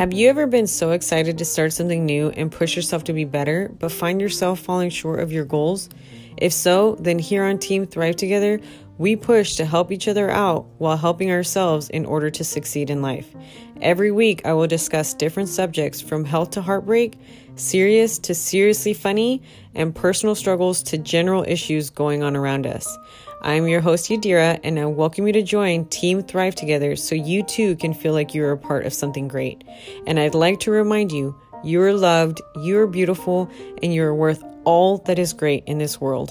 Have you ever been so excited to start something new and push yourself to be better, but find yourself falling short of your goals? If so, then here on Team Thrive Together, we push to help each other out while helping ourselves in order to succeed in life. Every week, I will discuss different subjects from health to heartbreak, serious to seriously funny, and personal struggles to general issues going on around us. I'm your host, Yadira, and I welcome you to join Team Thrive Together so you too can feel like you're a part of something great. And I'd like to remind you, you're loved, you're beautiful, and you're worth all that is great in this world.